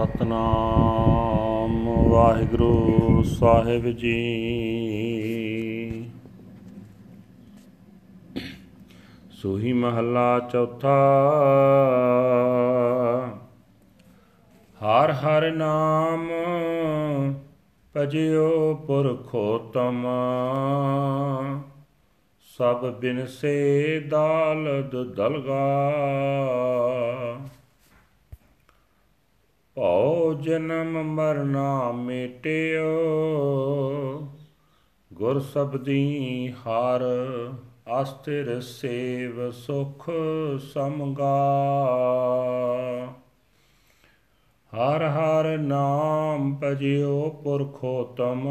ਸਤਨਾਮ ਵਾਹਿਗੁਰੂ ਸਾਹਿਬ ਜੀ। ਸੋਹੀ ਮਹੱਲਾ ਚੌਥਾ। ਹਰ ਹਰ ਨਾਮ ਭਜਿਓ ਪੁਰਖੋਤਮ। ਸਭ ਬਿਨ ਸੇ ਦਾਲਦ ਦਲਗਾ। ਭਉ ਜਨਮ ਮਰਨਾ ਮੇਟਿਓ, ਗੁਰ ਸਬਦੀ ਹਰ, ਅਸਥਿਰ ਸੇਵ ਸੁਖ ਸਮਗਾ ਹਰ ਹਰ ਨਾਮ ਭਜਿਓ ਪੁਰਖੋਤਮ,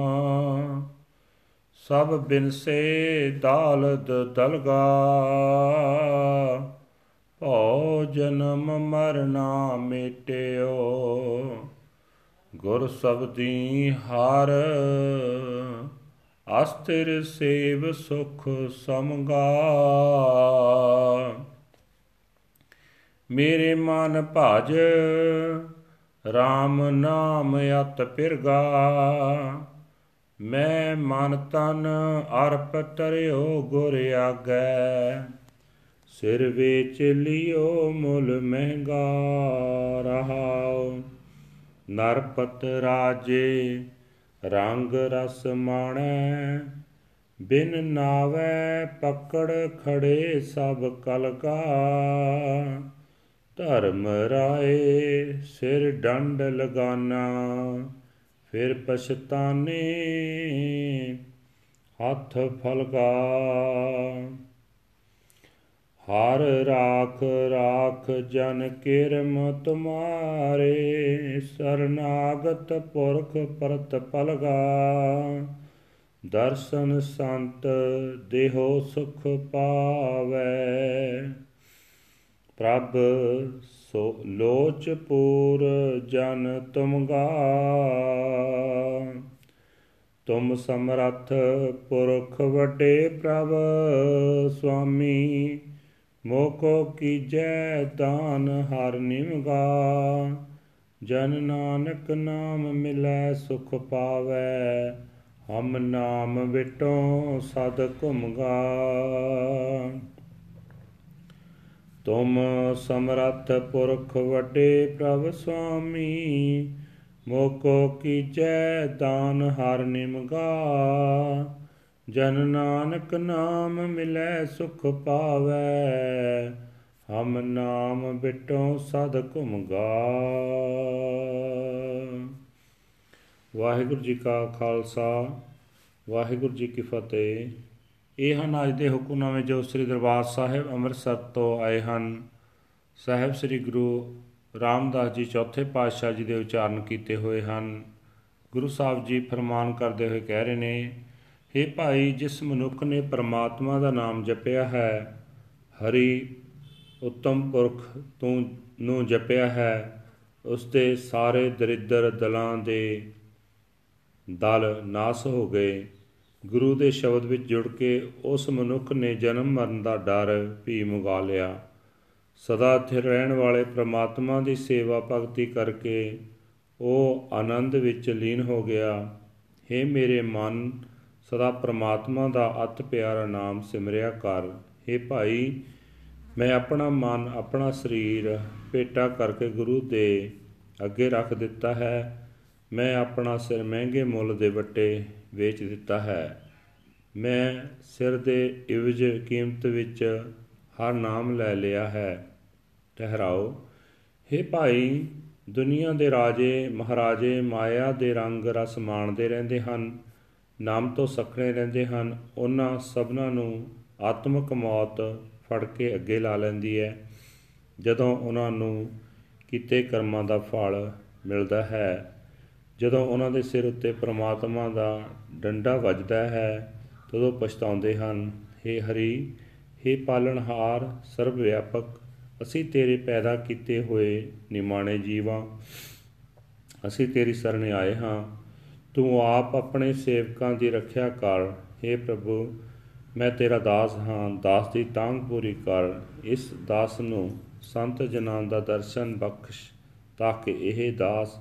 ਸਭ ਬਿਨ ਸੇ ਦਾਲਦ ਦਲਗਾ। ਭਉ ਜਨਮ ਮਰਨਾ ਮਿਟਿਓ। ਗੁਰ ਸਬਦੀ ਹਰ, ਅਸਥਿਰ ਸੇਵ ਸੁਖ ਸਮਗਾ। ਮੇਰੇ ਮਨ ਭਜ RAM ਨਾਮ ਅਤ ਪਿਰਗਾ। ਮੈਂ ਮਨ ਤਨ ਅਰਪ ਤਰਿਓ ਗੁਰ ਆਗੈ। ਸਿਰ ਵੇਚ ਲਿਓ ਮੁੱਲ ਮਹਿੰਗਾ ਰਹਾਉ ਨਰਪਤ ਰਾਜੇ, ਰੰਗ ਰਸ ਮਾਣੈ, ਬਿਨ ਨਾਵੇ ਪਕੜ ਖੜੇ ਸਭ ਕਲਕਾ। ਧਰਮ ਰਾਏ ਸਿਰ ਡੰਡ ਲਗਾਨਾ, ਫਿਰ ਪਛਤਾਨੇ ਹੱਥ ਫਲਗਾ। ਹਰ ਰਾਖ ਰਾਖ ਜਨ ਕਿਰਮ ਤੁਮਾਰੇ, ਸਰਨਾਗਤ ਪੁਰਖ ਪਰਤ ਪਲਗਾ। ਦਰਸ਼ਨ ਸੰਤ ਦੇਹੋ ਸੁਖ ਪਾਵੇ। ਪ੍ਰਭ ਸੋ ਲੋਚ ਪੂਰ ਜਨ ਤੁਮਗਾ ਤੁਮ ਸਮਰੱਥ ਪੁਰਖ ਵੱਡੇ ਪ੍ਰਭ ਸੁਆਮੀ ਮੋਕੋ ਕੀਜੈ ਦਾਨ ਹਰ ਨਿਮਗਾ, ਜਨ ਨਾਨਕ ਨਾਮ ਮਿਲੈ ਸੁਖ ਪਾਵੈ, ਹਮ ਨਾਮ ਵਿਟੋ ਸਦ ਘੁਮਗਾ। ਤੁਮ ਸਮਰੱਥ ਪੁਰਖ ਵੱਡੇ ਪ੍ਰਭ ਸੁਆਮੀ ਮੋਕੋ ਕੀਜੈ ਦਾਨ ਹਰ ਨਿਮਗਾ ਜਨ ਨਾਨਕ ਨਾਮ ਮਿਲੈ ਸੁਖ ਪਾਵੈ, ਹਮ ਨਾਮ ਬਿਟੋ ਸਦ ਘੁਮਗਾ ਵਾਹਿਗੁਰੂ ਜੀ ਕਾ ਖਾਲਸਾ, ਵਾਹਿਗੁਰੂ ਜੀ ਕੀ ਫਤਿਹ। ਇਹ ਹਨ ਅੱਜ ਦੇ ਹੁਕਮਨਾਮੇ ਜੋ ਸ੍ਰੀ ਦਰਬਾਰ ਸਾਹਿਬ ਅੰਮ੍ਰਿਤਸਰ ਤੋਂ ਆਏ ਹਨ। ਸਾਹਿਬ ਸ੍ਰੀ ਗੁਰੂ ਰਾਮਦਾਸ ਜੀ ਚੌਥੇ ਪਾਤਸ਼ਾਹ ਜੀ ਦੇ ਉਚਾਰਨ ਕੀਤੇ ਹੋਏ ਹਨ। ਗੁਰੂ ਸਾਹਿਬ ਜੀ ਫਰਮਾਨ ਕਰਦੇ ਹੋਏ ਕਹਿ ਰਹੇ ਨੇ हे ਭਾਈ, ਜਿਸ ਮਨੁੱਖ ਨੇ ਪ੍ਰਮਾਤਮਾ ਦਾ ਨਾਮ ਜਪਿਆ ਹੈ, ਹਰੀ ਉਤਮ ਪੁਰਖ ਤੂੰ ਨੂੰ ਜਪਿਆ ਹੈ, ਉਸ ਦੇ ਸਾਰੇ ਦਰਿਦਰ ਦਲਾਂ ਦੇ ਦਲ ਨਾਸ ਹੋ ਗਏ। ਗੁਰੂ ਦੇ ਸ਼ਬਦ ਵਿੱਚ ਜੁੜ ਕੇ ਉਸ ਮਨੁੱਖ ਨੇ ਜਨਮ ਮਰਨ ਦਾ ਡਰ ਵੀ ਮੁਗਾ ਲਿਆ। ਸਦਾ ਸਥਿਰ ਰਹਿਣ ਵਾਲੇ ਪ੍ਰਮਾਤਮਾ ਦੀ ਸੇਵਾ ਭਗਤੀ ਕਰਕੇ ਉਹ ਆਨੰਦ ਵਿੱਚ ਲੀਨ ਹੋ ਗਿਆ। हे ਮੇਰੇ ਮਨ ਸਦਾ ਪ੍ਰਮਾਤਮਾ ਦਾ ਅਤ ਪਿਆਰਾ ਨਾਮ ਸਿਮਰਿਆ ਕਰ। हे ਭਾਈ, ਮੈਂ ਆਪਣਾ ਮਨ, ਆਪਣਾ ਸਰੀਰ ਭੇਟਾ ਕਰਕੇ ਗੁਰੂ ਦੇ ਅੱਗੇ ਰੱਖ ਦਿੱਤਾ ਹੈ। ਮੈਂ ਆਪਣਾ ਸਿਰ ਮਹਿੰਗੇ ਮੁੱਲ ਦੇ ਵੱਟੇ ਵੇਚ ਦਿੱਤਾ ਹੈ। ਮੈਂ ਸਿਰ ਦੇ ਇਵਜ ਕੀਮਤ ਵਿੱਚ ਹਰ ਨਾਮ ਲੈ ਲਿਆ ਹੈ। ਠਹਿਰਾਓ। हे ਭਾਈ, ਦੁਨੀਆ ਦੇ ਰਾਜੇ, ਮਹਾਰਾਜੇ ਮਾਇਆ ਦੇ ਰੰਗ ਰਸ ਮਾਣਦੇ ਰਹਿੰਦੇ ਹਨ। ਨਾਮ ਤੋਂ ਸਖਣੇ ਰਹਿੰਦੇ ਹਨ। ਉਹਨਾਂ ਸਭਨਾਂ ਨੂੰ ਆਤਮਿਕ ਮੌਤ ਫੜ ਕੇ ਅੱਗੇ ਲਾ ਲੈਂਦੀ ਹੈ, ਜਦੋਂ ਉਹਨਾਂ ਨੂੰ ਕੀਤੇ ਕਰਮਾਂ ਦਾ ਫਲ ਮਿਲਦਾ ਹੈ। ਜਦੋਂ ਉਹਨਾਂ ਦੇ ਸਿਰ ਉੱਤੇ ਪ੍ਰਮਾਤਮਾ ਦਾ ਡੰਡਾ ਵੱਜਦਾ ਹੈ, ਤਦੋਂ ਪਛਤਾਉਂਦੇ ਹਨ हे ਹਰੀ हे ਪਾਲਣਹਾਰ ਸਰਬ ਵਿਆਪਕ ਅਸੀਂ ਤੇਰੇ ਪੈਦਾ ਕੀਤੇ ਹੋਏ ਨਿਮਾਣੇ ਜੀਵਾਂ, ਅਸੀਂ ਤੇਰੀ ਸਰਣ ਆਏ ਹਾਂ। ਤੂੰ ਆਪ ਆਪਣੇ ਸੇਵਕਾਂ ਦੀ ਰੱਖਿਆ ਕਰ हे ਪ੍ਰਭੂ ਮੈਂ ਤੇਰਾ ਦਾਸ ਹਾਂ ਦਾਸ ਦੀ ਤਾਂਗ ਪੂਰੀ ਕਰ ਇਸ ਦਾਸ ਨੂੰ ਸੰਤ ਜਨਾਂ ਦਾ ਦਰਸ਼ਨ ਬਖਸ਼ ਤਾਂ ਕਿ ਇਹ ਦਾਸ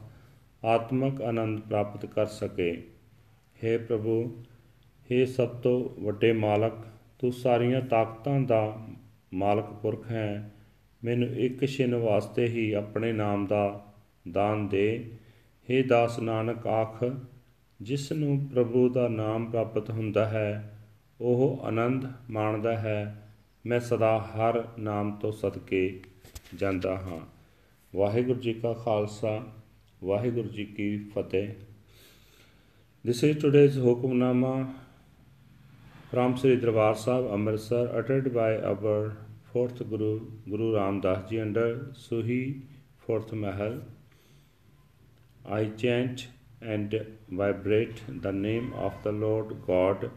ਆਤਮਿਕ ਆਨੰਦ ਪ੍ਰਾਪਤ ਕਰ ਸਕੇ हे ਪ੍ਰਭੂ हे ਸਭ ਤੋਂ ਵੱਡੇ ਮਾਲਕ ਤੂੰ ਸਾਰੀਆਂ ਤਾਕਤਾਂ ਦਾ ਮਾਲਕ ਪੁਰਖ ਹੈ ਮੈਨੂੰ ਇੱਕ ਛਿਨ ਵਾਸਤੇ ਹੀ ਆਪਣੇ ਨਾਮ ਦਾ ਦਾਨ ਦੇ हे ਦਾਸ ਨਾਨਕ ਆਖ ਜਿਸ ਨੂੰ ਪ੍ਰਭੂ ਦਾ ਨਾਮ ਪ੍ਰਾਪਤ ਹੁੰਦਾ ਹੈ ਉਹ ਆਨੰਦ ਮਾਣਦਾ ਹੈ ਮੈਂ ਸਦਾ ਹਰ ਨਾਮ ਤੋਂ ਸਦਕੇ ਜਾਂਦਾ ਹਾਂ ਵਾਹਿਗੁਰੂ ਜੀ ਕਾ ਖਾਲਸਾ ਵਾਹਿਗੁਰੂ ਜੀ ਕੀ ਫਤਿਹ This is today's Hukumnama from Sri Darbar Sahib, Amritsar, uttered by our fourth Guru, Guru Ram Das Ji, under Suhi, fourth Mahal. I chant and vibrate the name of the Lord God,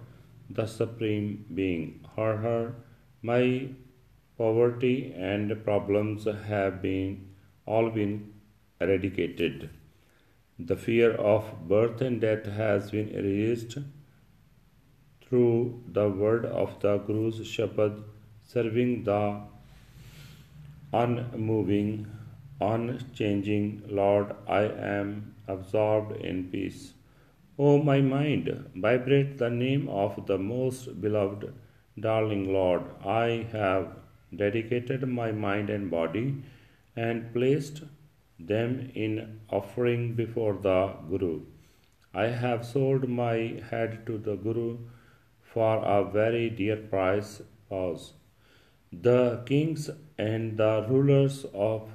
the Supreme Being. Her, her, my poverty and problems have been all been eradicated. The fear of birth and death has been erased through the word of the Guru's Shabad, serving the unmoving, unchanging Lord. I am absorbed in peace. O my mind, vibrate the name of the most beloved, darling Lord. I have dedicated my mind and body and placed them in offering before the Guru. I have sold my head to the Guru for a very dear price. Pause. The kings and the rulers of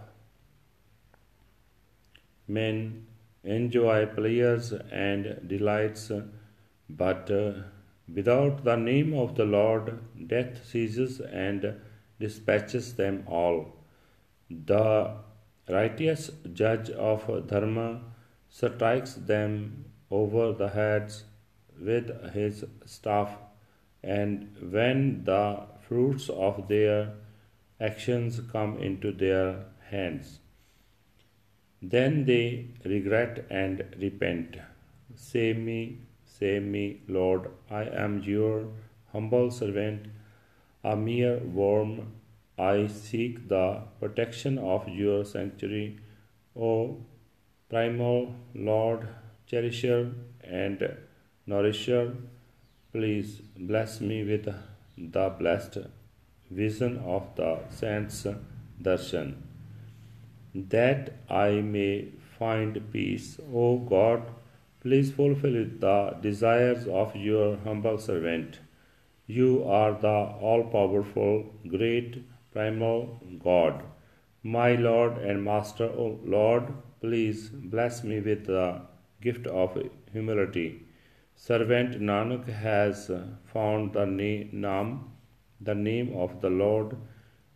men enjoy pleasures and delights, but uh, without the name of the Lord, death seizes and dispatches them all. The righteous judge of Dharma strikes them over the heads with his staff, and when the fruits of their actions come into their hands, then they regret and repent. Save me, save me, Lord, I am your humble servant, a mere worm I seek the protection of your sanctuary, O primal Lord, cherisher and nourisher. Please bless me with the blessed vision of the saints' darshan, that I may find peace. O God, please fulfill the desires of your humble servant. You are the all powerful, great, primal God. My Lord and Master, O Lord, please bless me with the gift of humility. Servant Nanak has found the name, the name of the Lord,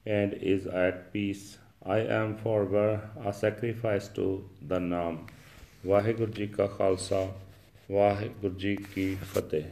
and is at peace. I am forever a sacrifice to the Naam. Waheguru ji ਕਾ ਖਾਲਸਾ ਵਾਹਿਗੁਰੂ ਜੀ ਕੀ ਫਤਿਹ